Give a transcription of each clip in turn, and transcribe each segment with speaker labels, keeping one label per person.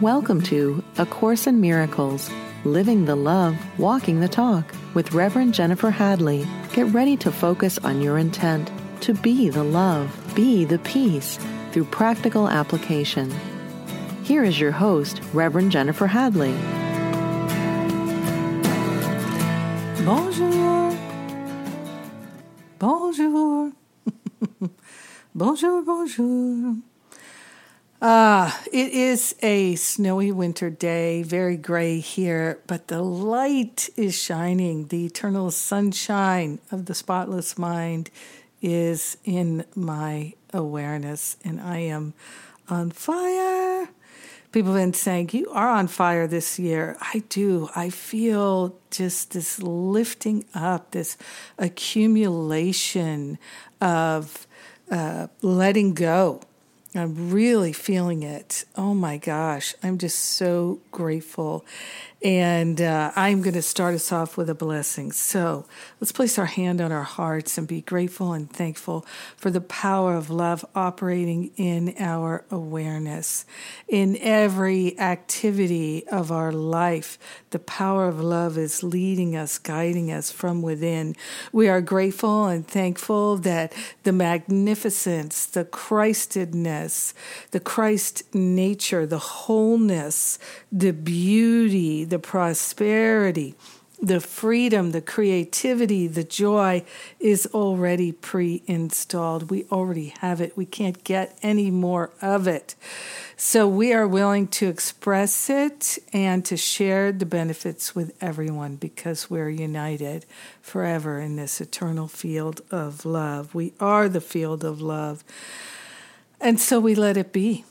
Speaker 1: Welcome to A Course in Miracles Living the Love, Walking the Talk with Reverend Jennifer Hadley. Get ready to focus on your intent to be the love, be the peace through practical application. Here is your host, Reverend Jennifer Hadley.
Speaker 2: Bonjour. Bonjour. bonjour, bonjour. Ah, it is a snowy winter day, very gray here, but the light is shining. The eternal sunshine of the spotless mind is in my awareness, and I am on fire. People have been saying, You are on fire this year. I do. I feel just this lifting up, this accumulation of uh, letting go I'm really feeling it. Oh my gosh, I'm just so grateful. And uh, I'm going to start us off with a blessing. So let's place our hand on our hearts and be grateful and thankful for the power of love operating in our awareness. In every activity of our life, the power of love is leading us, guiding us from within. We are grateful and thankful that the magnificence, the Christedness, the Christ nature, the wholeness, the beauty, the prosperity, the freedom, the creativity, the joy is already pre installed. We already have it. We can't get any more of it. So we are willing to express it and to share the benefits with everyone because we're united forever in this eternal field of love. We are the field of love. And so we let it be.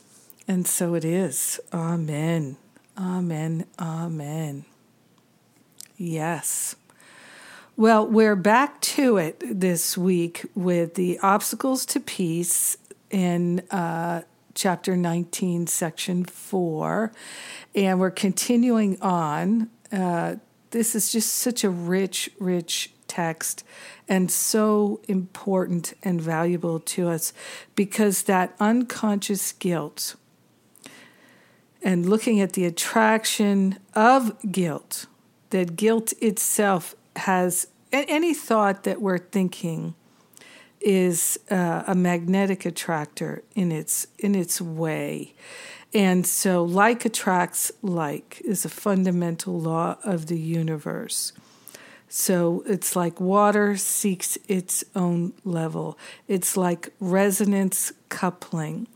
Speaker 2: And so it is. Amen. Amen. Amen. Yes. Well, we're back to it this week with the obstacles to peace in uh, chapter 19, section 4. And we're continuing on. Uh, this is just such a rich, rich text and so important and valuable to us because that unconscious guilt and looking at the attraction of guilt, that guilt itself has any thought that we're thinking is uh, a magnetic attractor in its in its way. And so like attracts like is a fundamental law of the universe. So it's like water seeks its own level. It's like resonance coupling.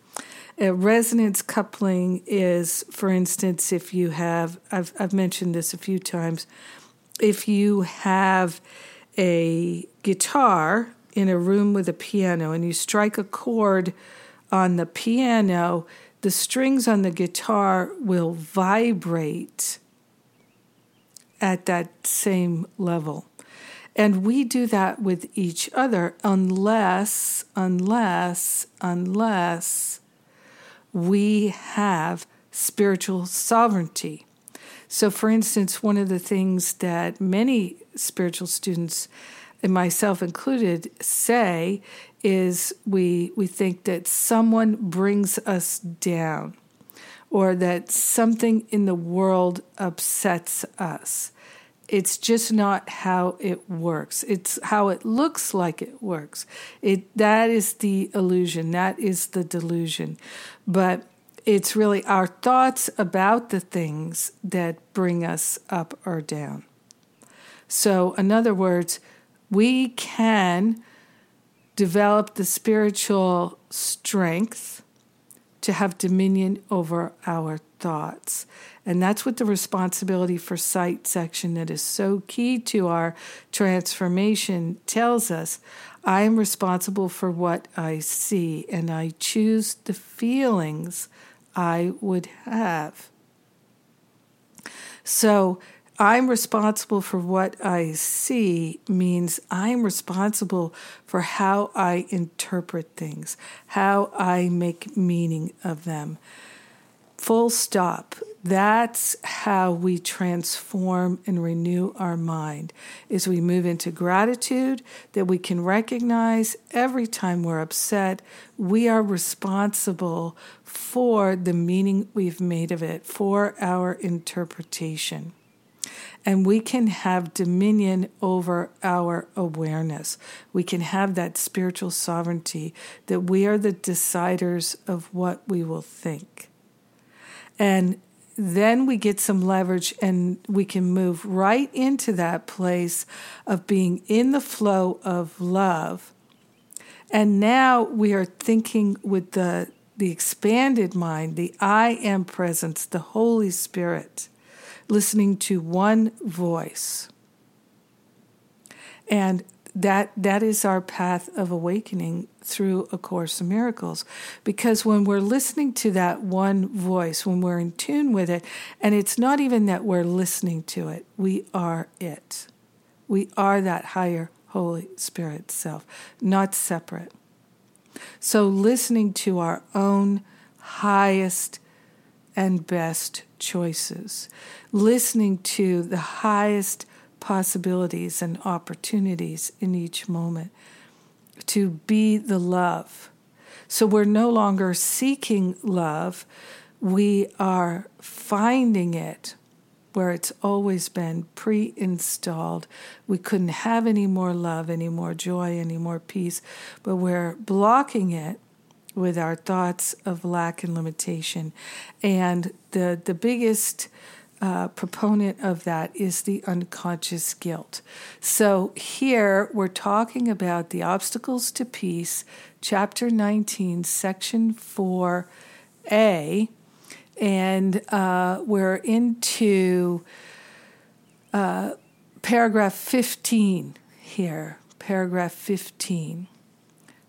Speaker 2: A resonance coupling is, for instance, if you have, I've, I've mentioned this a few times, if you have a guitar in a room with a piano and you strike a chord on the piano, the strings on the guitar will vibrate at that same level. And we do that with each other unless, unless, unless we have spiritual sovereignty. So, for instance, one of the things that many spiritual students, and myself included, say is we, we think that someone brings us down or that something in the world upsets us. It's just not how it works. It's how it looks like it works. It that is the illusion. That is the delusion. But it's really our thoughts about the things that bring us up or down. So, in other words, we can develop the spiritual strength to have dominion over our thoughts. And that's what the responsibility for sight section that is so key to our transformation tells us. I am responsible for what I see, and I choose the feelings I would have. So, I'm responsible for what I see means I'm responsible for how I interpret things, how I make meaning of them. Full stop. That's how we transform and renew our mind. Is we move into gratitude that we can recognize every time we're upset, we are responsible for the meaning we've made of it, for our interpretation and we can have dominion over our awareness. We can have that spiritual sovereignty that we are the deciders of what we will think. And then we get some leverage and we can move right into that place of being in the flow of love. And now we are thinking with the, the expanded mind, the I am presence, the Holy Spirit listening to one voice. And that that is our path of awakening through a course of miracles. Because when we're listening to that one voice when we're in tune with it and it's not even that we're listening to it we are it. We are that higher holy spirit self not separate. So listening to our own highest and best choices, listening to the highest possibilities and opportunities in each moment, to be the love. So we're no longer seeking love, we are finding it where it's always been pre installed. We couldn't have any more love, any more joy, any more peace, but we're blocking it with our thoughts of lack and limitation. And the, the biggest uh, proponent of that is the unconscious guilt. So here we're talking about the obstacles to peace, chapter 19, section 4a. And uh, we're into uh, paragraph 15 here, paragraph 15.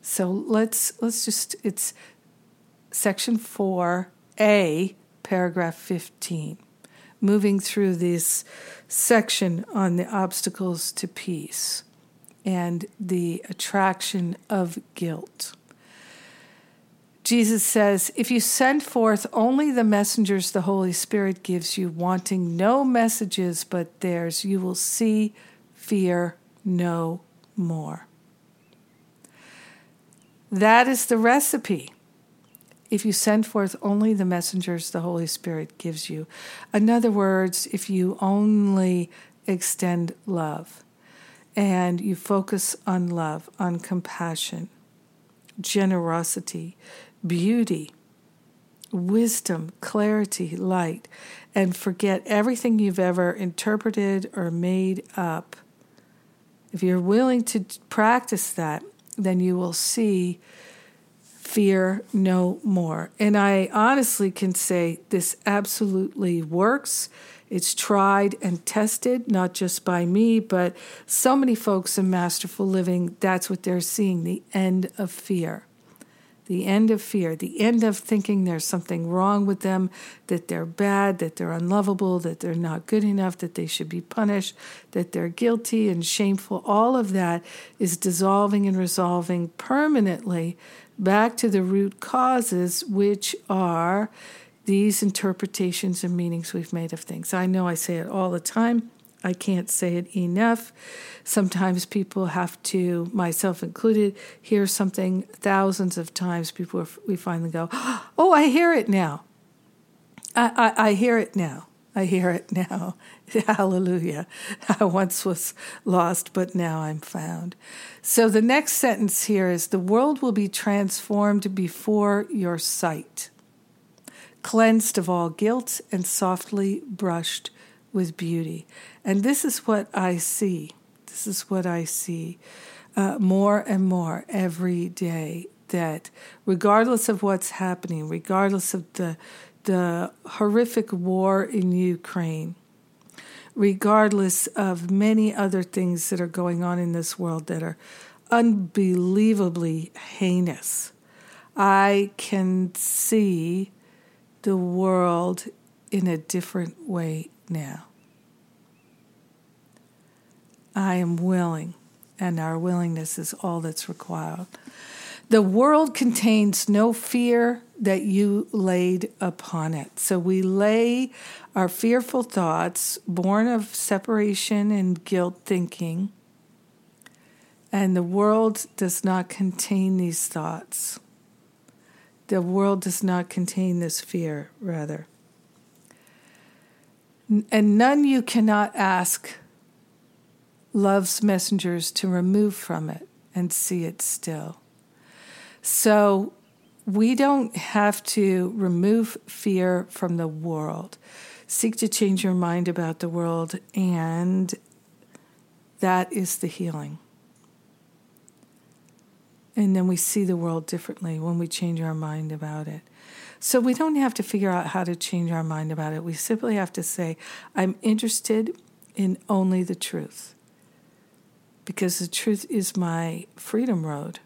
Speaker 2: So let's let's just it's section 4A paragraph 15 moving through this section on the obstacles to peace and the attraction of guilt. Jesus says, If you send forth only the messengers the Holy Spirit gives you, wanting no messages but theirs, you will see, fear no more. That is the recipe. If you send forth only the messengers the Holy Spirit gives you. In other words, if you only extend love and you focus on love, on compassion, generosity, beauty, wisdom, clarity, light, and forget everything you've ever interpreted or made up. If you're willing to practice that, then you will see fear no more. And I honestly can say this absolutely works. It's tried and tested, not just by me, but so many folks in Masterful Living, that's what they're seeing the end of fear the end of fear, the end of thinking there's something wrong with them, that they're bad, that they're unlovable, that they're not good enough, that they should be punished, that they're guilty and shameful. All of that is dissolving and resolving permanently back to the root causes, which are these interpretations and meanings we've made of things. I know I say it all the time. I can't say it enough. Sometimes people have to, myself included, hear something thousands of times before we finally go, Oh, I hear it now. I, I, I hear it now. I hear it now. Hallelujah. I once was lost, but now I'm found. So the next sentence here is The world will be transformed before your sight, cleansed of all guilt and softly brushed with beauty. And this is what I see. This is what I see uh, more and more every day. That regardless of what's happening, regardless of the the horrific war in Ukraine, regardless of many other things that are going on in this world that are unbelievably heinous. I can see the world in a different way now. I am willing, and our willingness is all that's required. The world contains no fear that you laid upon it. So we lay our fearful thoughts, born of separation and guilt thinking, and the world does not contain these thoughts. The world does not contain this fear, rather. And none you cannot ask love's messengers to remove from it and see it still. So we don't have to remove fear from the world. Seek to change your mind about the world, and that is the healing. And then we see the world differently when we change our mind about it. So we don't have to figure out how to change our mind about it. We simply have to say, I'm interested in only the truth. Because the truth is my freedom road.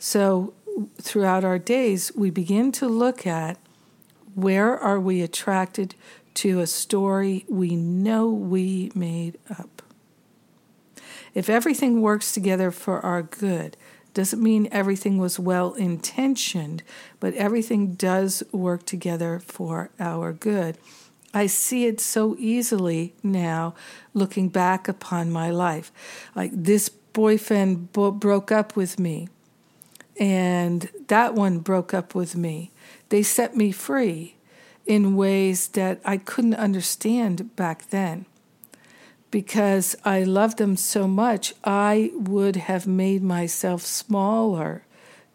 Speaker 2: So throughout our days, we begin to look at where are we attracted to a story we know we made up. If everything works together for our good, doesn't mean everything was well intentioned, but everything does work together for our good. I see it so easily now looking back upon my life. Like this boyfriend bo- broke up with me, and that one broke up with me. They set me free in ways that I couldn't understand back then because I loved them so much, I would have made myself smaller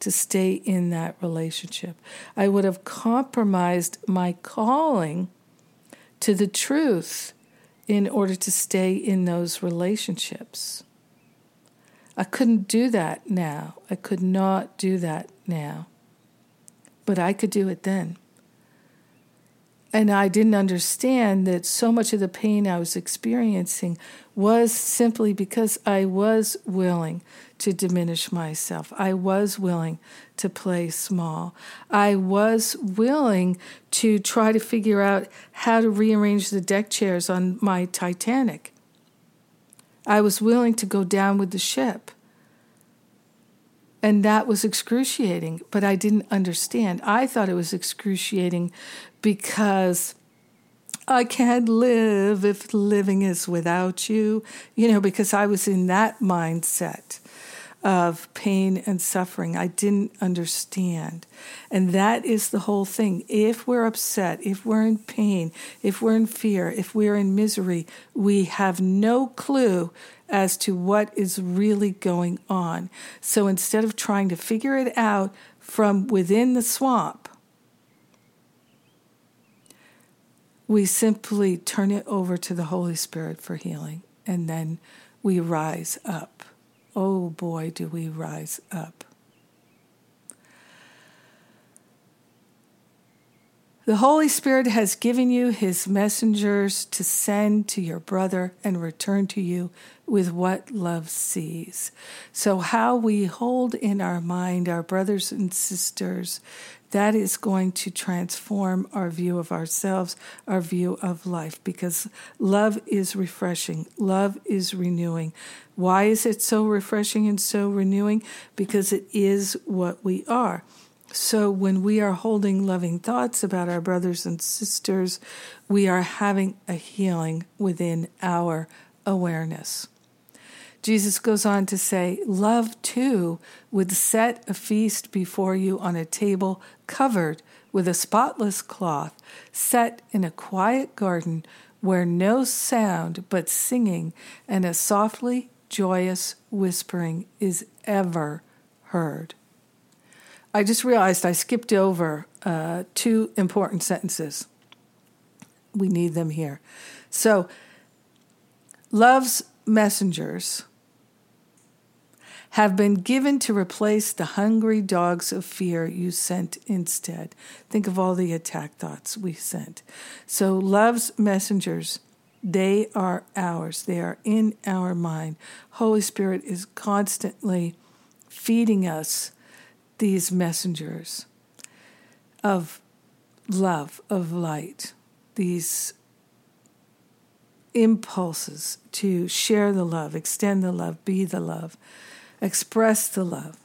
Speaker 2: to stay in that relationship. I would have compromised my calling to the truth in order to stay in those relationships. I couldn't do that now. I could not do that now. But I could do it then. And I didn't understand that so much of the pain I was experiencing was simply because I was willing to diminish myself. I was willing to play small. I was willing to try to figure out how to rearrange the deck chairs on my Titanic. I was willing to go down with the ship. And that was excruciating, but I didn't understand. I thought it was excruciating because I can't live if living is without you, you know, because I was in that mindset of pain and suffering. I didn't understand. And that is the whole thing. If we're upset, if we're in pain, if we're in fear, if we're in misery, we have no clue as to what is really going on. So instead of trying to figure it out from within the swamp, we simply turn it over to the Holy Spirit for healing, and then we rise up. Oh boy, do we rise up. The Holy Spirit has given you his messengers to send to your brother and return to you with what love sees. So, how we hold in our mind our brothers and sisters that is going to transform our view of ourselves, our view of life, because love is refreshing, love is renewing. Why is it so refreshing and so renewing? Because it is what we are. So, when we are holding loving thoughts about our brothers and sisters, we are having a healing within our awareness. Jesus goes on to say, Love too would set a feast before you on a table covered with a spotless cloth, set in a quiet garden where no sound but singing and a softly joyous whispering is ever heard. I just realized I skipped over uh, two important sentences. We need them here. So, love's messengers have been given to replace the hungry dogs of fear you sent instead. Think of all the attack thoughts we sent. So, love's messengers They are ours, they are in our mind. Holy Spirit is constantly feeding us these messengers of love, of light, these impulses to share the love, extend the love, be the love, express the love,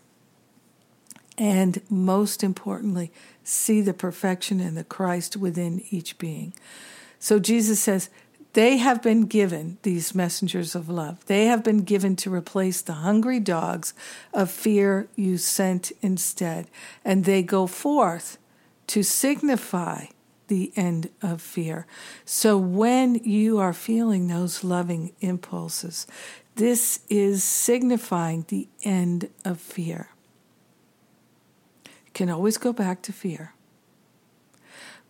Speaker 2: and most importantly, see the perfection and the Christ within each being. So Jesus says, they have been given these messengers of love. They have been given to replace the hungry dogs of fear you sent instead. And they go forth to signify the end of fear. So when you are feeling those loving impulses, this is signifying the end of fear. You can always go back to fear.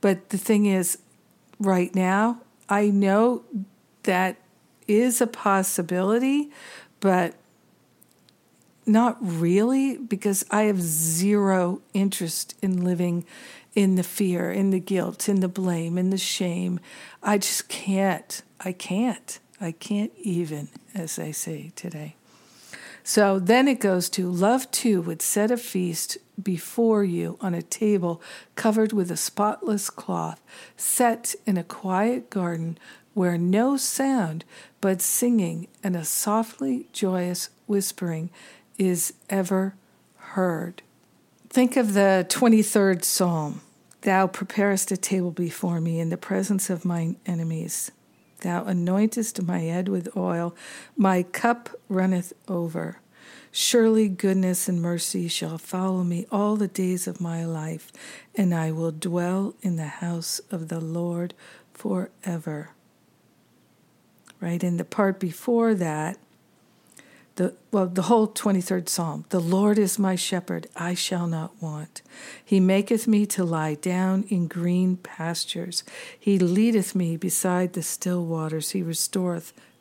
Speaker 2: But the thing is, right now, I know that is a possibility, but not really because I have zero interest in living in the fear, in the guilt, in the blame, in the shame. I just can't. I can't. I can't even, as I say today. So then it goes to love too would set a feast before you on a table covered with a spotless cloth, set in a quiet garden where no sound but singing and a softly joyous whispering is ever heard. Think of the 23rd Psalm Thou preparest a table before me in the presence of mine enemies. Thou anointest my head with oil, my cup runneth over. Surely goodness and mercy shall follow me all the days of my life, and I will dwell in the house of the Lord forever. Right? In the part before that, the well the whole 23rd psalm the lord is my shepherd i shall not want. He maketh me to lie down in green pastures. He leadeth me beside the still waters. He restoreth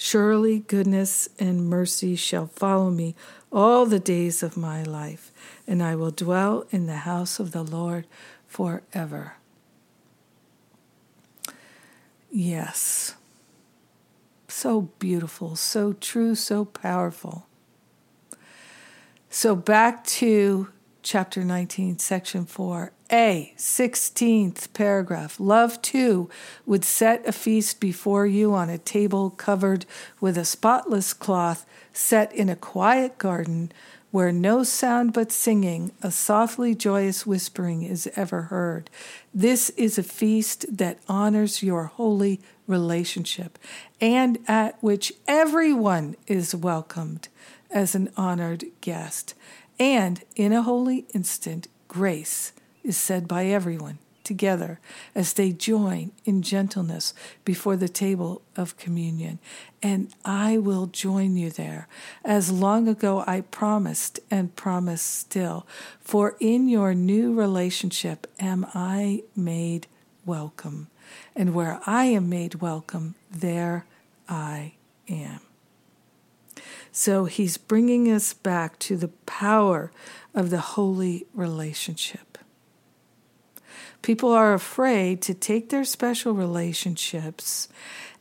Speaker 2: Surely goodness and mercy shall follow me all the days of my life, and I will dwell in the house of the Lord forever. Yes. So beautiful, so true, so powerful. So back to chapter 19, section 4. A, 16th paragraph. Love too would set a feast before you on a table covered with a spotless cloth, set in a quiet garden where no sound but singing, a softly joyous whispering is ever heard. This is a feast that honors your holy relationship and at which everyone is welcomed as an honored guest. And in a holy instant, grace is said by everyone together as they join in gentleness before the table of communion. And I will join you there, as long ago I promised and promise still. For in your new relationship am I made welcome. And where I am made welcome, there I am. So he's bringing us back to the power of the holy relationship. People are afraid to take their special relationships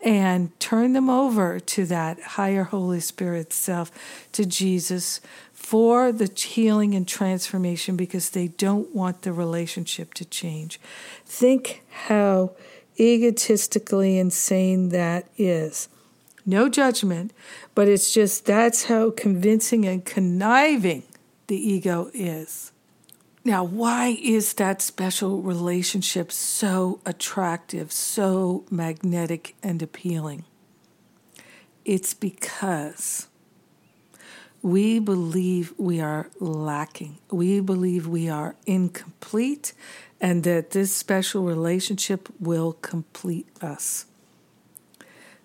Speaker 2: and turn them over to that higher Holy Spirit self, to Jesus, for the healing and transformation because they don't want the relationship to change. Think how egotistically insane that is. No judgment, but it's just that's how convincing and conniving the ego is. Now, why is that special relationship so attractive, so magnetic and appealing? It's because we believe we are lacking. We believe we are incomplete and that this special relationship will complete us.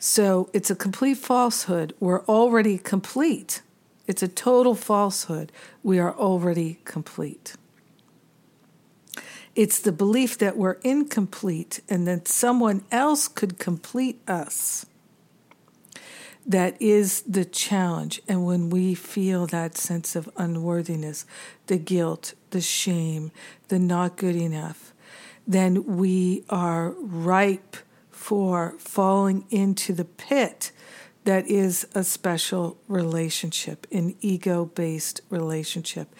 Speaker 2: So it's a complete falsehood. We're already complete. It's a total falsehood. We are already complete. It's the belief that we're incomplete and that someone else could complete us that is the challenge. And when we feel that sense of unworthiness, the guilt, the shame, the not good enough, then we are ripe for falling into the pit that is a special relationship, an ego based relationship.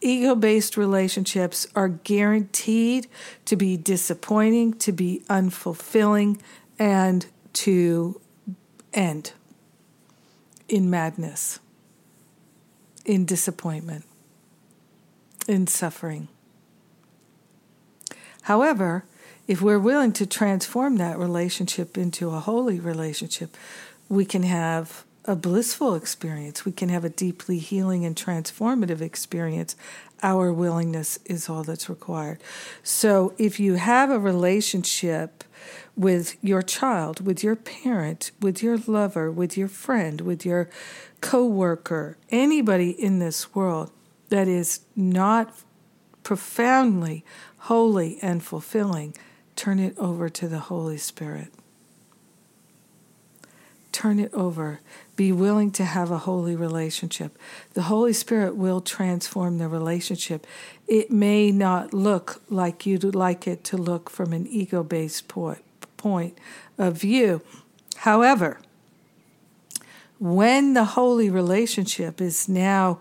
Speaker 2: Ego based relationships are guaranteed to be disappointing, to be unfulfilling, and to end in madness, in disappointment, in suffering. However, if we're willing to transform that relationship into a holy relationship, we can have a blissful experience. We can have a deeply healing and transformative experience. Our willingness is all that's required. So, if you have a relationship with your child, with your parent, with your lover, with your friend, with your coworker, anybody in this world that is not profoundly holy and fulfilling, turn it over to the Holy Spirit. Turn it over. Be willing to have a holy relationship. The Holy Spirit will transform the relationship. It may not look like you'd like it to look from an ego based point point of view. However, when the holy relationship is now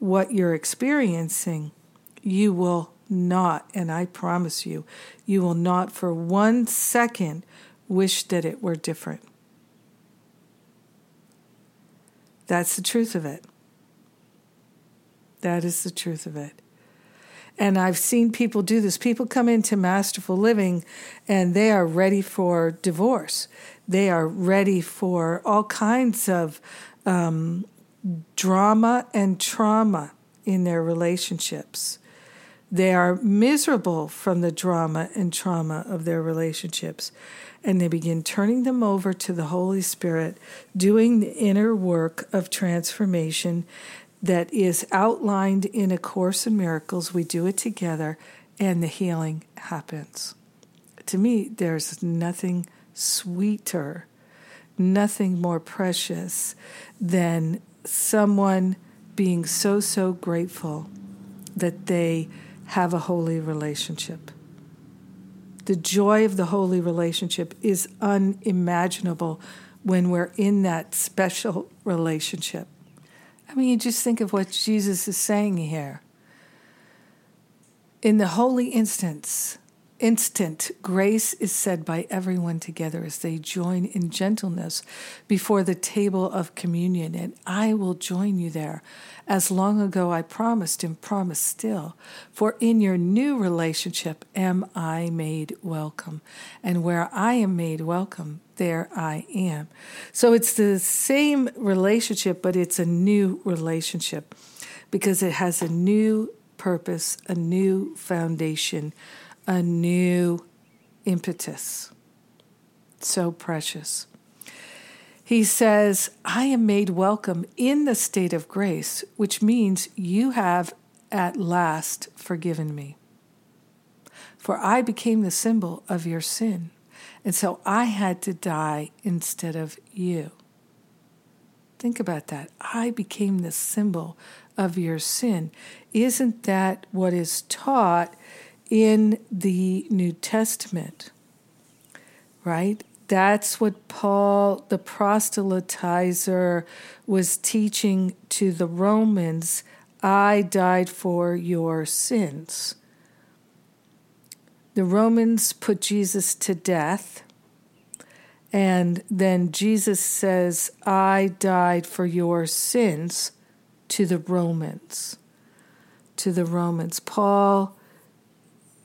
Speaker 2: what you're experiencing, you will not, and I promise you, you will not for one second wish that it were different. That's the truth of it. That is the truth of it. And I've seen people do this. People come into masterful living and they are ready for divorce. They are ready for all kinds of um, drama and trauma in their relationships. They are miserable from the drama and trauma of their relationships. And they begin turning them over to the Holy Spirit, doing the inner work of transformation that is outlined in A Course in Miracles. We do it together, and the healing happens. To me, there's nothing sweeter, nothing more precious than someone being so, so grateful that they have a holy relationship. The joy of the holy relationship is unimaginable when we're in that special relationship. I mean, you just think of what Jesus is saying here. In the holy instance, instant, grace is said by everyone together as they join in gentleness before the table of communion, and I will join you there. As long ago I promised and promise still, for in your new relationship am I made welcome, and where I am made welcome, there I am. So it's the same relationship, but it's a new relationship because it has a new purpose, a new foundation, a new impetus. So precious. He says, I am made welcome in the state of grace, which means you have at last forgiven me. For I became the symbol of your sin. And so I had to die instead of you. Think about that. I became the symbol of your sin. Isn't that what is taught in the New Testament? Right? That's what Paul, the proselytizer, was teaching to the Romans. I died for your sins. The Romans put Jesus to death. And then Jesus says, I died for your sins to the Romans. To the Romans. Paul,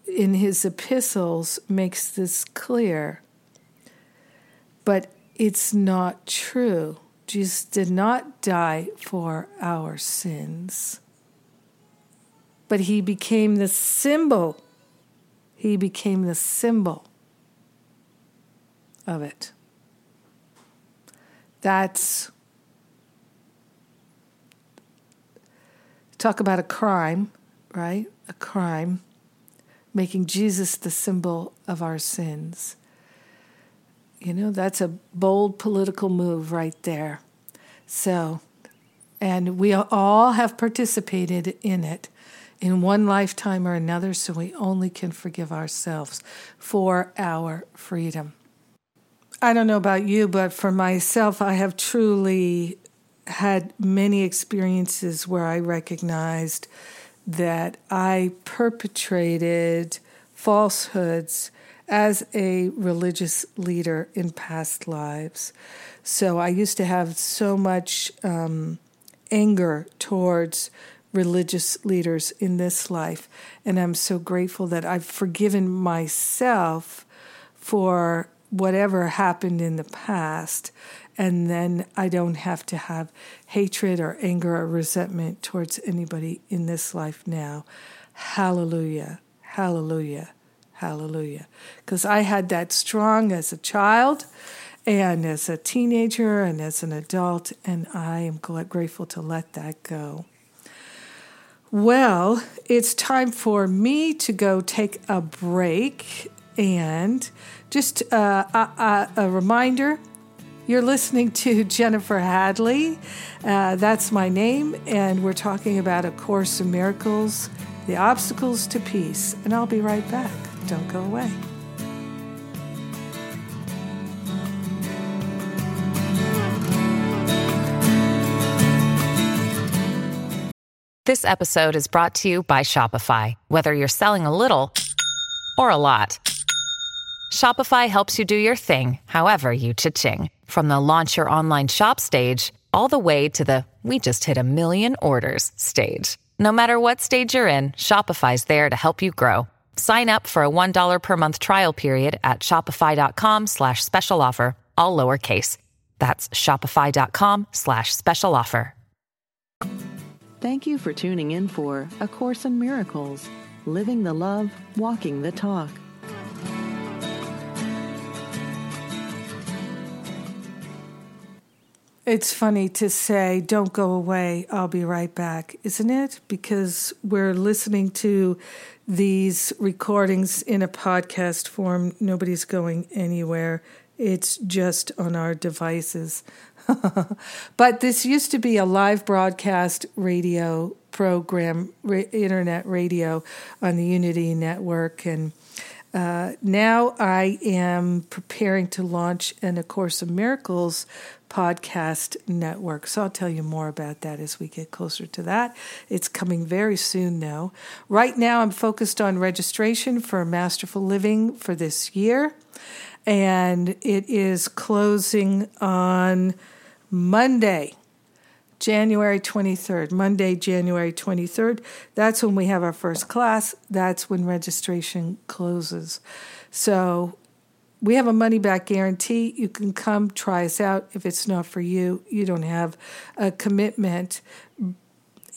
Speaker 2: in his epistles, makes this clear. But it's not true. Jesus did not die for our sins, but he became the symbol he became the symbol of it. That's talk about a crime, right? A crime, making Jesus the symbol of our sins. You know, that's a bold political move right there. So, and we all have participated in it in one lifetime or another, so we only can forgive ourselves for our freedom. I don't know about you, but for myself, I have truly had many experiences where I recognized that I perpetrated falsehoods as a religious leader in past lives. So I used to have so much um, anger towards religious leaders in this life. And I'm so grateful that I've forgiven myself for whatever happened in the past. And then I don't have to have hatred or anger or resentment towards anybody in this life now. Hallelujah. Hallelujah. Hallelujah. Because I had that strong as a child and as a teenager and as an adult, and I am grateful to let that go. Well, it's time for me to go take a break and just uh, a, a, reminder you're listening to Jennifer Hadley. Uh, that's my name, and we're talking about A Course in Miracles, the obstacles to peace. And I'll be right back. Don't go away.
Speaker 3: This episode is brought to you by Shopify. Whether you're selling a little or a lot, Shopify helps you do your thing, however you cha-ching. From the launch your online shop stage, all the way to the we just hit a million orders stage. No matter what stage you're in, Shopify's there to help you grow. Sign up for a $1 per month trial period at shopify.com slash special offer, all lowercase. That's shopify.com slash special offer.
Speaker 1: Thank you for tuning in for A Course in Miracles, Living the Love, Walking the Talk.
Speaker 2: It's funny to say, don't go away, I'll be right back, isn't it? Because we're listening to these recordings in a podcast form. Nobody's going anywhere. It's just on our devices. but this used to be a live broadcast radio program, ra- internet radio on the Unity Network. And uh, now I am preparing to launch an A Course of Miracles podcast network. So I'll tell you more about that as we get closer to that. It's coming very soon now. Right now, I'm focused on registration for Masterful Living for this year. And it is closing on Monday, January 23rd. Monday, January 23rd. That's when we have our first class. That's when registration closes. So we have a money back guarantee. You can come try us out. If it's not for you, you don't have a commitment.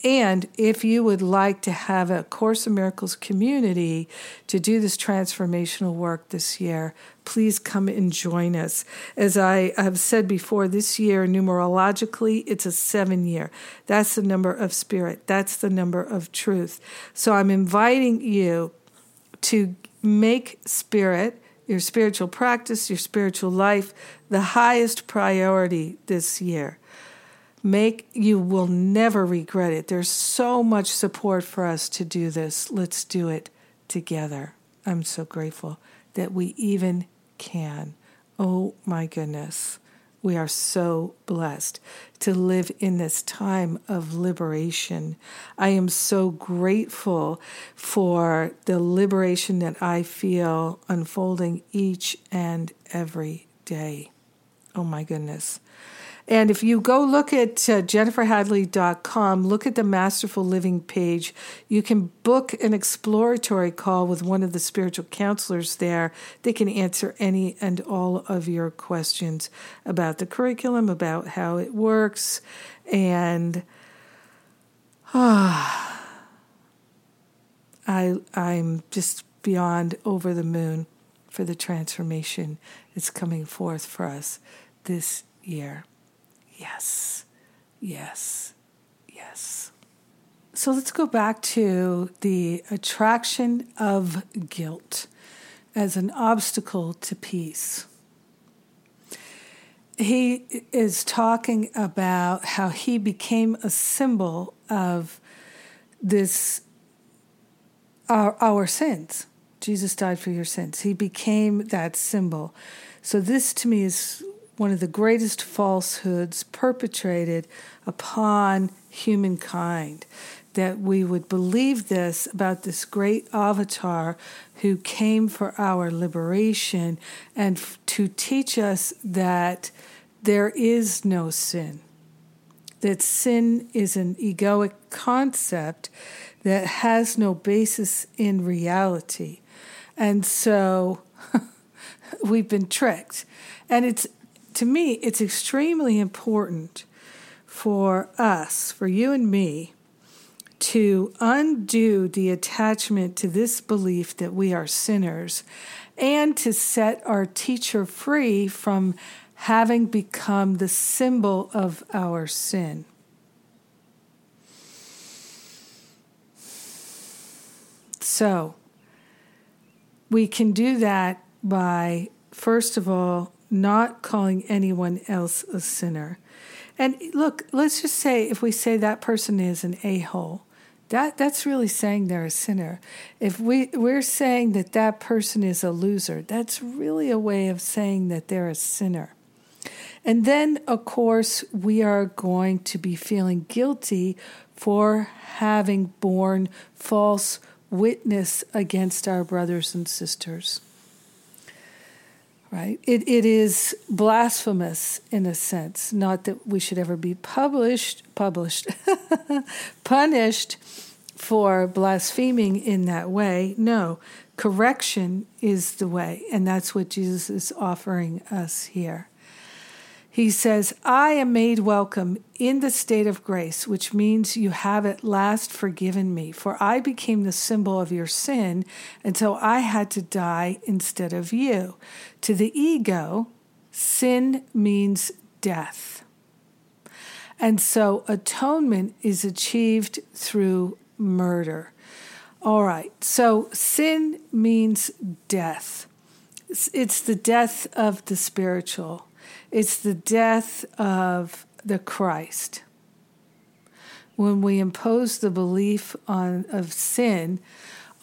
Speaker 2: And if you would like to have a Course of Miracles community to do this transformational work this year, please come and join us. As I have said before, this year, numerologically, it's a seven year. That's the number of spirit, that's the number of truth. So I'm inviting you to make spirit your spiritual practice, your spiritual life, the highest priority this year make you will never regret it. There's so much support for us to do this. Let's do it together. I'm so grateful that we even can. Oh my goodness. We are so blessed to live in this time of liberation. I am so grateful for the liberation that I feel unfolding each and every day. Oh my goodness. And if you go look at uh, jenniferhadley.com, look at the Masterful Living page, you can book an exploratory call with one of the spiritual counselors there. They can answer any and all of your questions about the curriculum, about how it works, and ah, I I'm just beyond over the moon for the transformation that's coming forth for us this year. Yes, yes, yes. So let's go back to the attraction of guilt as an obstacle to peace. He is talking about how he became a symbol of this, our, our sins. Jesus died for your sins. He became that symbol. So, this to me is one of the greatest falsehoods perpetrated upon humankind that we would believe this about this great avatar who came for our liberation and f- to teach us that there is no sin, that sin is an egoic concept that has no basis in reality. And so we've been tricked. And it's, to me, it's extremely important for us, for you and me, to undo the attachment to this belief that we are sinners and to set our teacher free from having become the symbol of our sin. So, we can do that by, first of all, not calling anyone else a sinner. And look, let's just say if we say that person is an a hole, that, that's really saying they're a sinner. If we, we're saying that that person is a loser, that's really a way of saying that they're a sinner. And then, of course, we are going to be feeling guilty for having borne false witness against our brothers and sisters. Right? It, it is blasphemous in a sense. Not that we should ever be published, published, punished for blaspheming in that way. No, correction is the way, and that's what Jesus is offering us here. He says, I am made welcome in the state of grace, which means you have at last forgiven me, for I became the symbol of your sin, and so I had to die instead of you. To the ego, sin means death. And so atonement is achieved through murder. All right, so sin means death. It's the death of the spiritual. It's the death of the Christ. When we impose the belief on of sin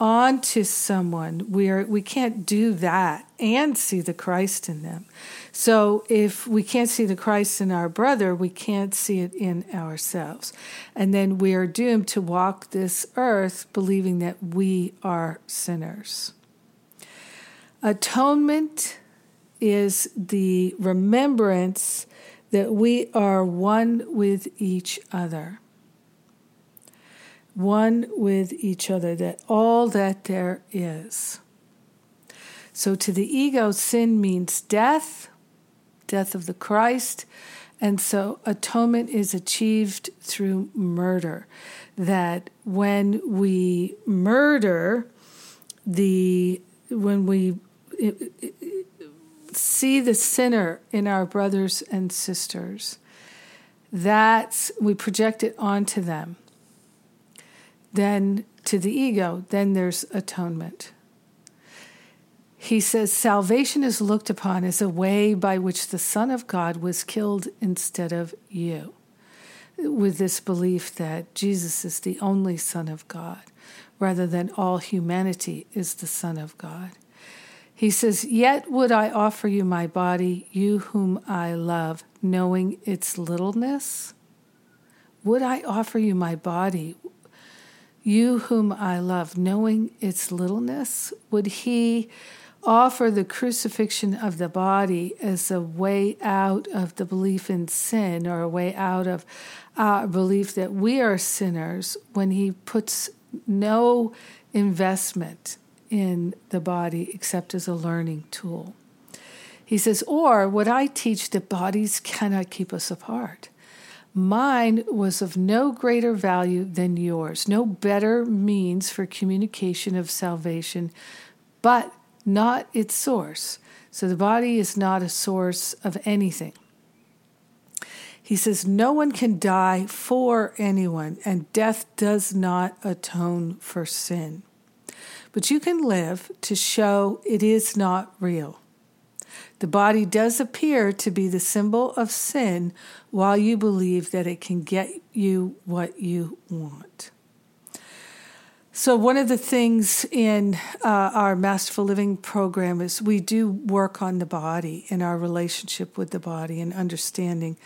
Speaker 2: onto someone, we are we can't do that and see the Christ in them. So if we can't see the Christ in our brother, we can't see it in ourselves. And then we are doomed to walk this earth believing that we are sinners. Atonement is the remembrance that we are one with each other. One with each other, that all that there is. So to the ego, sin means death, death of the Christ. And so atonement is achieved through murder. That when we murder, the when we see the sinner in our brothers and sisters. That's, we project it onto them. Then to the ego, then there's atonement. He says, Salvation is looked upon as a way by which the Son of God was killed instead of you, with this belief that Jesus is the only Son of God, rather than all humanity is the Son of God. He says, Yet would I offer you my body, you whom I love, knowing its littleness? Would I offer you my body, you whom I love, knowing its littleness? Would he offer the crucifixion of the body as a way out of the belief in sin or a way out of our belief that we are sinners when he puts no investment in the body except as a learning tool. He says, or would I teach that bodies cannot keep us apart? Mine was of no greater value than yours, no better means for communication of salvation, but not its source. So the body is not a source of anything. He says, No one can die for anyone, and death does not atone for sin. But you can live to show it is not real. The body does appear to be the symbol of sin while you believe that it can get you what you want. So, one of the things in uh, our Masterful Living program is we do work on the body and our relationship with the body and understanding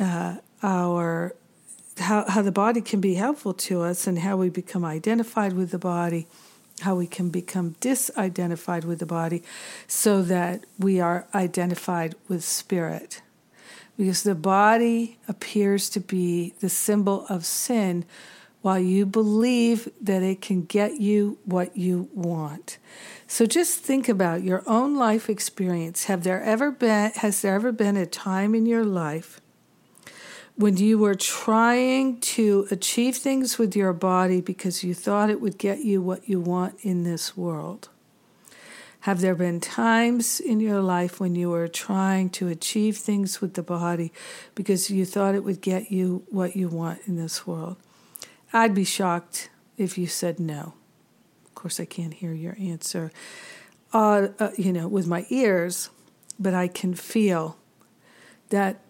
Speaker 2: uh, our how, how the body can be helpful to us and how we become identified with the body, how we can become disidentified with the body so that we are identified with spirit. Because the body appears to be the symbol of sin while you believe that it can get you what you want. So just think about your own life experience. Have there ever been has there ever been a time in your life when you were trying to achieve things with your body because you thought it would get you what you want in this world? Have there been times in your life when you were trying to achieve things with the body because you thought it would get you what you want in this world? I'd be shocked if you said no. Of course, I can't hear your answer, uh, uh, you know, with my ears, but I can feel that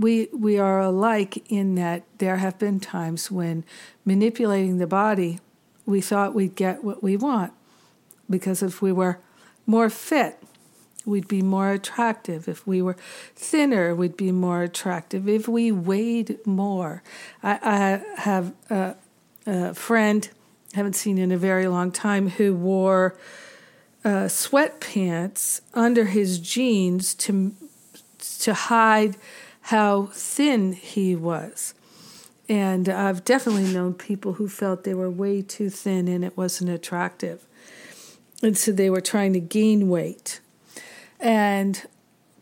Speaker 2: we we are alike in that there have been times when manipulating the body, we thought we'd get what we want, because if we were more fit, we'd be more attractive. If we were thinner, we'd be more attractive. If we weighed more, I, I have a, a, friend, I haven't seen in a very long time, who wore uh, sweatpants under his jeans to to hide how thin he was. And I've definitely known people who felt they were way too thin and it wasn't attractive. And so they were trying to gain weight and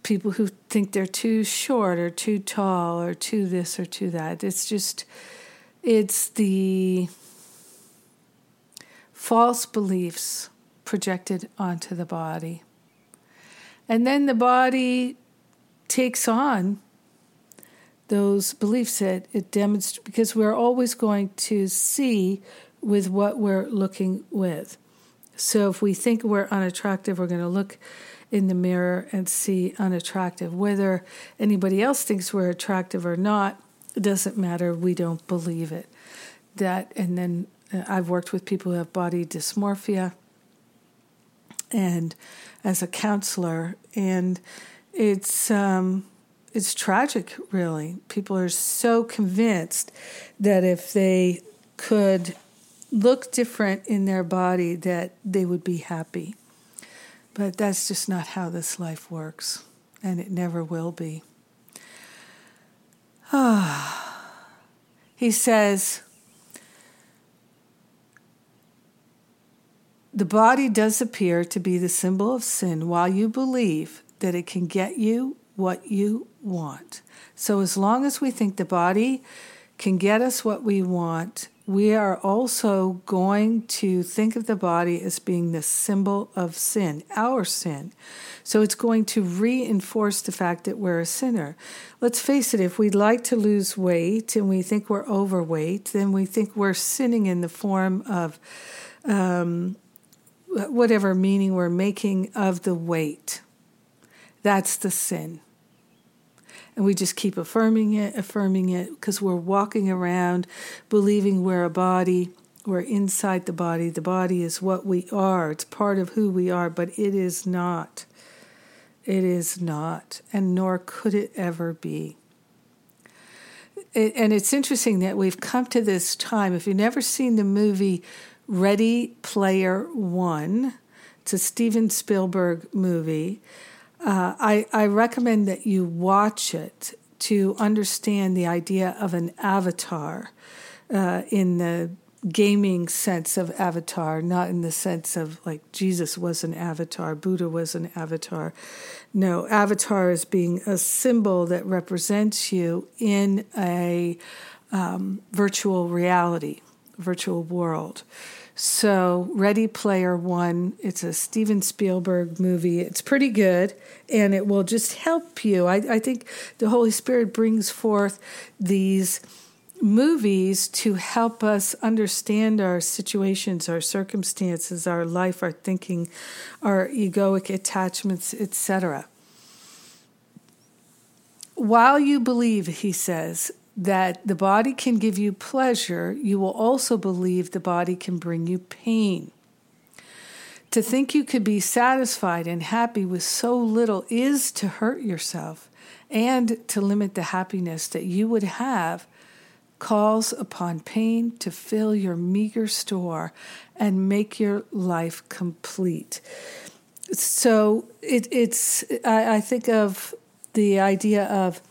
Speaker 2: people who think they're too short or too tall or too this or too that. It's just, it's the false beliefs projected onto the body. And then the body takes on those beliefs that it demonstrates because we're always going to see with what we're looking with. So if we think we're unattractive, we're going to look in the mirror and see unattractive. Whether anybody else thinks we're attractive or not, it doesn't matter. We don't believe it. That, and then uh, I've worked with people who have body dysmorphia and as a counselor, and it's, um, it's tragic, really. People are so convinced that if they could look different in their body, that they would be happy. But that's just not how this life works, and it never will be. Ah. he says, The body does appear to be the symbol of sin while you believe that it can get you what you want. So, as long as we think the body can get us what we want, we are also going to think of the body as being the symbol of sin, our sin. So it's going to reinforce the fact that we're a sinner. Let's face it, if we'd like to lose weight and we think we're overweight, then we think we're sinning in the form of um, whatever meaning we're making of the weight. That's the sin. And we just keep affirming it, affirming it, because we're walking around believing we're a body, we're inside the body. The body is what we are, it's part of who we are, but it is not. It is not, and nor could it ever be. and it's interesting that we've come to this time. If you've never seen the movie Ready Player One, it's a Steven Spielberg movie. Uh, I, I recommend that you watch it to understand the idea of an avatar uh, in the gaming sense of avatar, not in the sense of like Jesus was an avatar, Buddha was an avatar. No, avatar is being a symbol that represents you in a um, virtual reality, virtual world. So, Ready Player One, it's a Steven Spielberg movie. It's pretty good and it will just help you. I, I think the Holy Spirit brings forth these movies to help us understand our situations, our circumstances, our life, our thinking, our egoic attachments, etc. While you believe, he says, that the body can give you pleasure, you will also believe the body can bring you pain. To think you could be satisfied and happy with so little is to hurt yourself and to limit the happiness that you would have calls upon pain to fill your meager store and make your life complete. So it, it's, I, I think of the idea of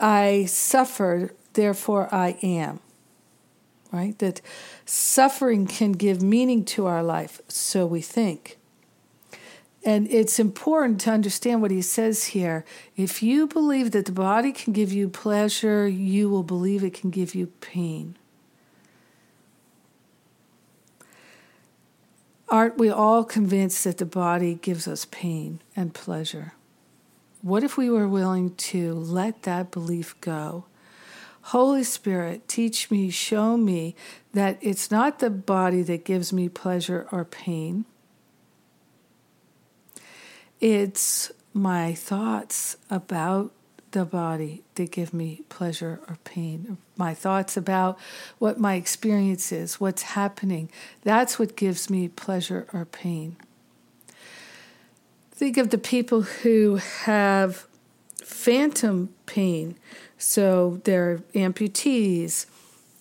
Speaker 2: I suffer, therefore I am. Right? That suffering can give meaning to our life, so we think. And it's important to understand what he says here. If you believe that the body can give you pleasure, you will believe it can give you pain. Aren't we all convinced that the body gives us pain and pleasure? What if we were willing to let that belief go? Holy Spirit, teach me, show me that it's not the body that gives me pleasure or pain. It's my thoughts about the body that give me pleasure or pain. My thoughts about what my experience is, what's happening. That's what gives me pleasure or pain. Think of the people who have phantom pain. So they're amputees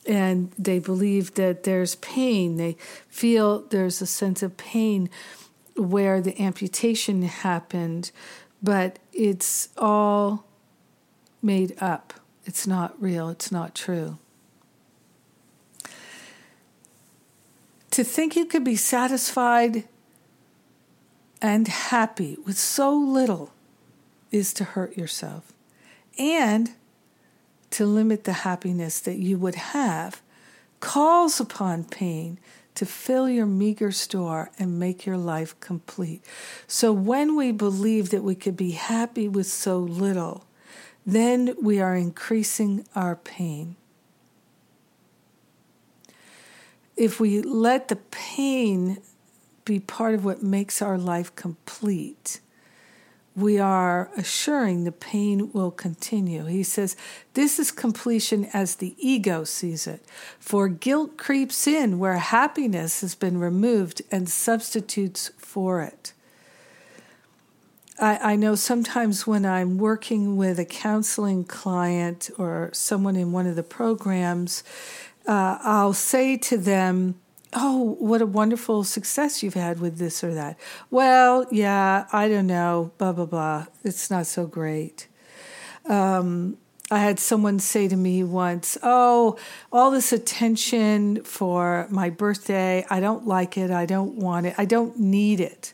Speaker 2: and they believe that there's pain. They feel there's a sense of pain where the amputation happened, but it's all made up. It's not real, it's not true. To think you could be satisfied and happy with so little is to hurt yourself and to limit the happiness that you would have calls upon pain to fill your meager store and make your life complete. So when we believe that we could be happy with so little, then we are increasing our pain. If we let the pain be part of what makes our life complete, we are assuring the pain will continue. He says, This is completion as the ego sees it, for guilt creeps in where happiness has been removed and substitutes for it. I, I know sometimes when I'm working with a counseling client or someone in one of the programs, uh, I'll say to them, oh, what a wonderful success you've had with this or that. Well, yeah, I don't know, blah, blah, blah. It's not so great. Um, I had someone say to me once, Oh, all this attention for my birthday, I don't like it. I don't want it. I don't need it.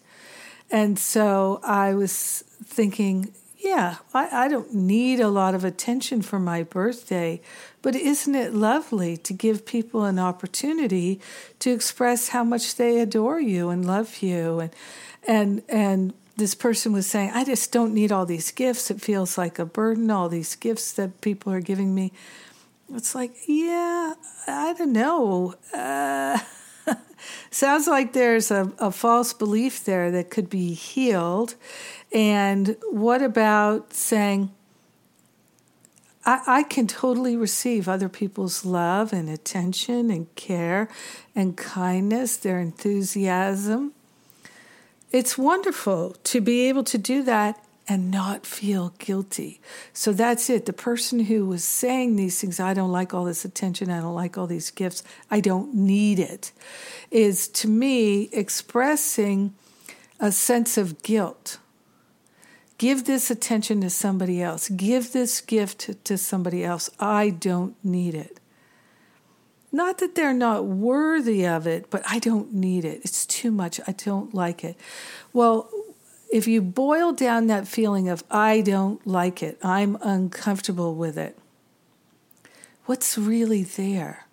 Speaker 2: And so I was thinking, yeah, I, I don't need a lot of attention for my birthday, but isn't it lovely to give people an opportunity to express how much they adore you and love you? And and and this person was saying, I just don't need all these gifts. It feels like a burden, all these gifts that people are giving me. It's like, yeah, I don't know. Uh, sounds like there's a, a false belief there that could be healed. And what about saying, I, I can totally receive other people's love and attention and care and kindness, their enthusiasm. It's wonderful to be able to do that and not feel guilty. So that's it. The person who was saying these things, I don't like all this attention, I don't like all these gifts, I don't need it, is to me expressing a sense of guilt Give this attention to somebody else. Give this gift to somebody else. I don't need it. Not that they're not worthy of it, but I don't need it. It's too much. I don't like it. Well, if you boil down that feeling of I don't like it, I'm uncomfortable with it, what's really there?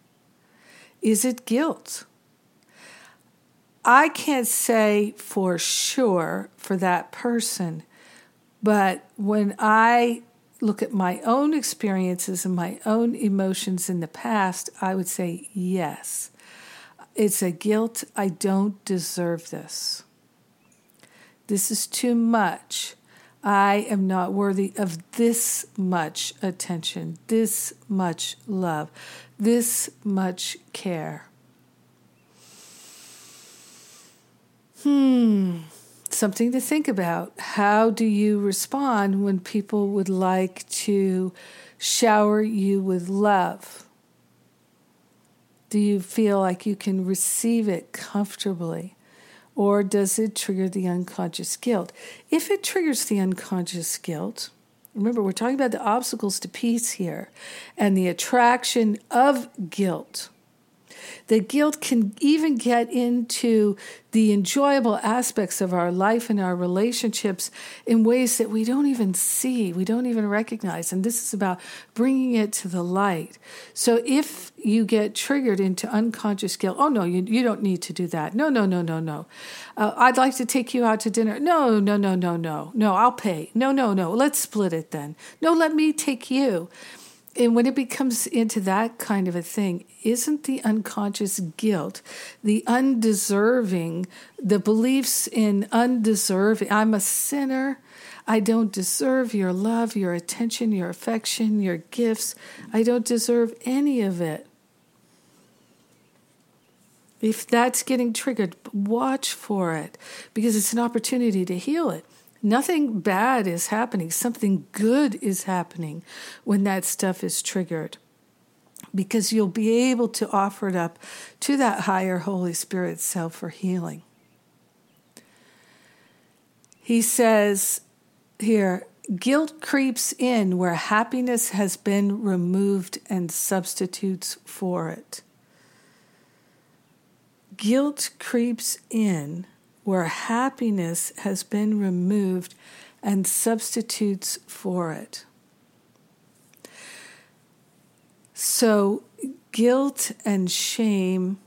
Speaker 2: Is it guilt? I can't say for sure for that person, but when I look at my own experiences and my own emotions in the past, I would say yes. It's a guilt. I don't deserve this. This is too much. I am not worthy of this much attention, this much love, this much care. Hmm, something to think about. How do you respond when people would like to shower you with love? Do you feel like you can receive it comfortably? Or does it trigger the unconscious guilt? If it triggers the unconscious guilt, remember we're talking about the obstacles to peace here and the attraction of guilt. The guilt can even get into the enjoyable aspects of our life and our relationships in ways that we don't even see, we don't even recognize. And this is about bringing it to the light. So if you get triggered into unconscious guilt, oh no, you, you don't need to do that. No, no, no, no, no. Uh, I'd like to take you out to dinner. No, no, no, no, no. No, I'll pay. No, no, no. Let's split it then. No, let me take you and when it becomes into that kind of a thing, isn't the unconscious guilt, the undeserving, the beliefs in undeserving, I'm a sinner, I don't deserve your love, your attention, your affection, your gifts, I don't deserve any of it. If that's getting triggered, watch for it because it's an opportunity to heal it. Nothing bad is happening, something good is happening when that stuff is triggered. Because you'll be able to offer it up to that higher Holy Spirit self for healing. He says here, guilt creeps in where happiness has been removed and substitutes for it. Guilt creeps in where happiness has been removed and substitutes for it. So, guilt and shame,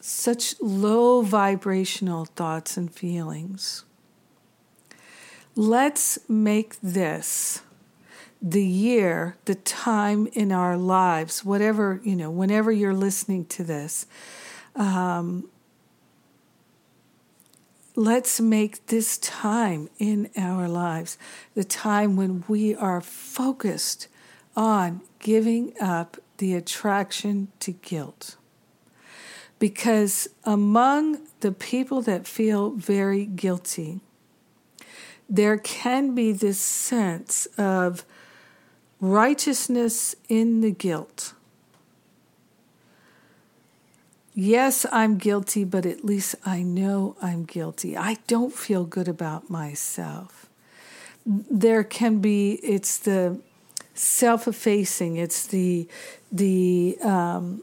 Speaker 2: such low vibrational thoughts and feelings. Let's make this the year, the time in our lives, whatever, you know, whenever you're listening to this, um, let's make this time in our lives the time when we are focused on giving up the attraction to guilt. Because among the people that feel very guilty, there can be this sense of righteousness in the guilt Yes, I'm guilty, but at least I know I'm guilty. I don't feel good about myself. There can be, it's the self effacing, it's the, the, um,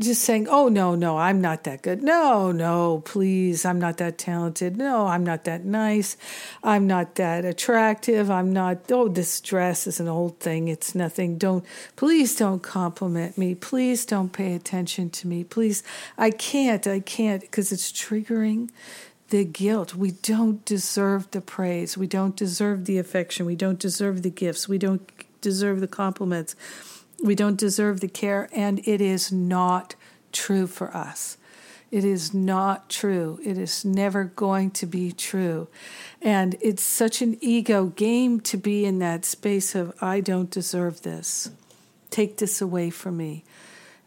Speaker 2: just saying, oh, no, no, I'm not that good. No, no, please, I'm not that talented. No, I'm not that nice. I'm not that attractive. I'm not, oh, this dress is an old thing. It's nothing. Don't, please don't compliment me. Please don't pay attention to me. Please, I can't, I can't, because it's triggering the guilt. We don't deserve the praise. We don't deserve the affection. We don't deserve the gifts. We don't deserve the compliments. We don't deserve the care, and it is not true for us. It is not true. It is never going to be true. And it's such an ego game to be in that space of, I don't deserve this. Take this away from me.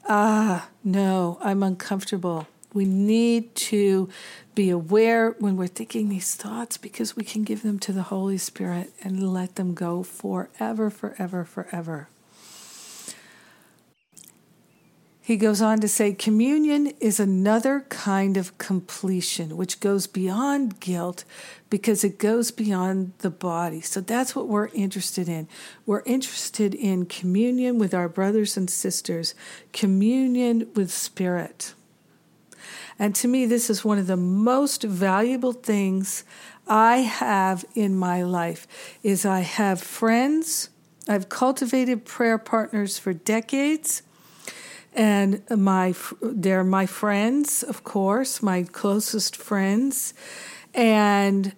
Speaker 2: Ah, no, I'm uncomfortable. We need to be aware when we're thinking these thoughts because we can give them to the Holy Spirit and let them go forever, forever, forever. He goes on to say communion is another kind of completion, which goes beyond guilt because it goes beyond the body. So that's what we're interested in. We're interested in communion with our brothers and sisters, communion with spirit. And to me, this is one of the most valuable things I have in my life is I have friends, I've cultivated prayer partners for decades and my they're my friends, of course, my closest friends, and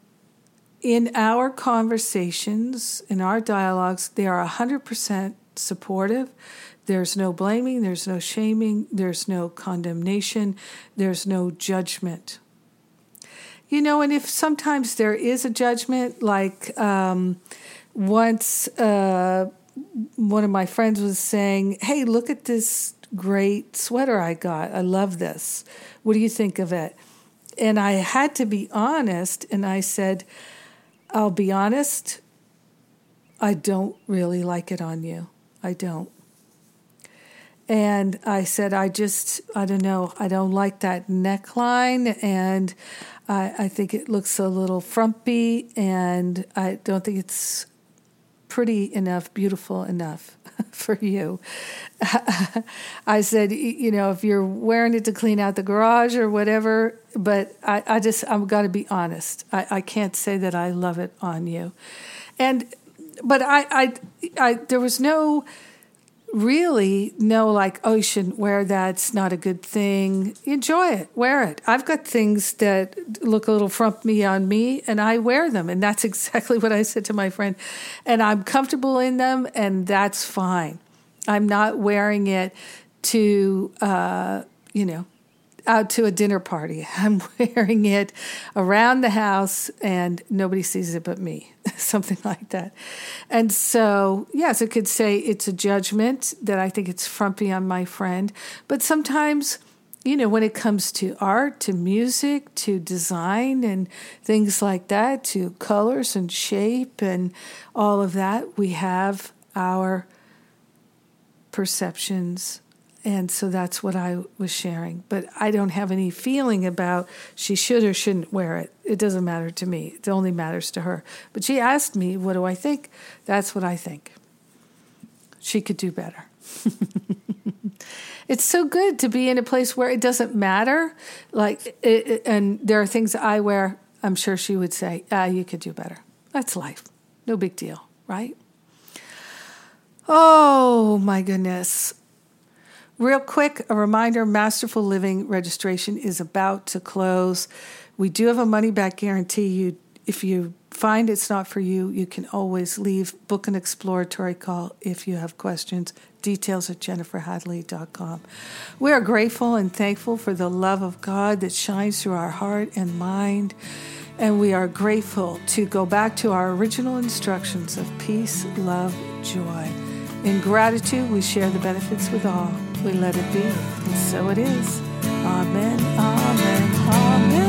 Speaker 2: in our conversations, in our dialogues, they are 100% supportive. There's no blaming, there's no shaming, there's no condemnation, there's no judgment. You know, and if sometimes there is a judgment, like um, once uh, one of my friends was saying, Hey, look at this great sweater I got. I love this. What do you think of it? And I had to be honest, and I said, I'll be honest, I don't really like it on you. I don't. And I said, I just, I don't know, I don't like that neckline, and I, I think it looks a little frumpy, and I don't think it's pretty enough, beautiful enough for you. I said, you know, if you're wearing it to clean out the garage or whatever, but I, I just, I've got to be honest. I, I can't say that I love it on you. And, but I, I, I, there was no, really know like oh you shouldn't wear that. It's not a good thing. Enjoy it. Wear it. I've got things that look a little frumpy on me and i wear them. And that's exactly what i said to my friend. And i'm comfortable in them and that's fine. I'm not wearing it to uh, you know out to a dinner party. I'm wearing it around the house and nobody sees it but me, something like that. And so, yes, it could say it's a judgment that I think it's frumpy on my friend. But sometimes, you know, when it comes to art, to music, to design, and things like that, to colors and shape and all of that, we have our perceptions and so that's what I was sharing. But I don't have any feeling about she should or shouldn't wear it. It doesn't matter to me. It only matters to her. But she asked me, What do I think? That's what I think. She could do better. it's so good to be in a place where it doesn't matter. Like, it, and there are things I wear, I'm sure she would say, ah, You could do better. That's life. No big deal, right? Oh my goodness. Real quick, a reminder Masterful Living registration is about to close. We do have a money back guarantee. You, if you find it's not for you, you can always leave, book an exploratory call if you have questions. Details at jenniferhadley.com. We are grateful and thankful for the love of God that shines through our heart and mind. And we are grateful to go back to our original instructions of peace, love, joy. In gratitude, we share the benefits with all we let it be. And so it is. Amen, amen, amen.